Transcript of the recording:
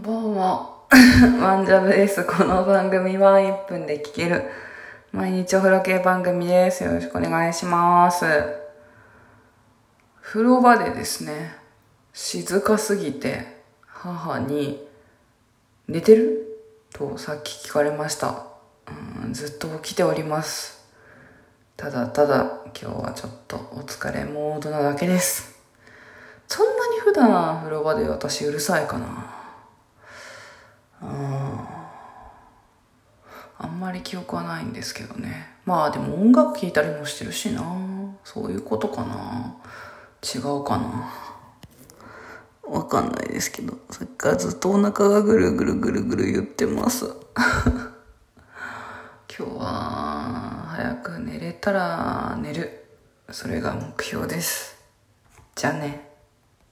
んばんは。ワンジャブです。この番組は1分で聞ける毎日お風呂系番組です。よろしくお願いします。風呂場でですね、静かすぎて母に寝てる？とさっき聞かれました。うんずっと起きております。ただただ今日はちょっとお疲れモードなだけです。そんなに普段風呂場で私うるさいかなあんまり記憶はないんですけどね。まあでも音楽聴いたりもしてるしな。そういうことかな。違うかな。わかんないですけど、さっきからずっとお腹がぐるぐるぐるぐる言ってます。今日は早く寝れたら寝る。それが目標です。じゃあね。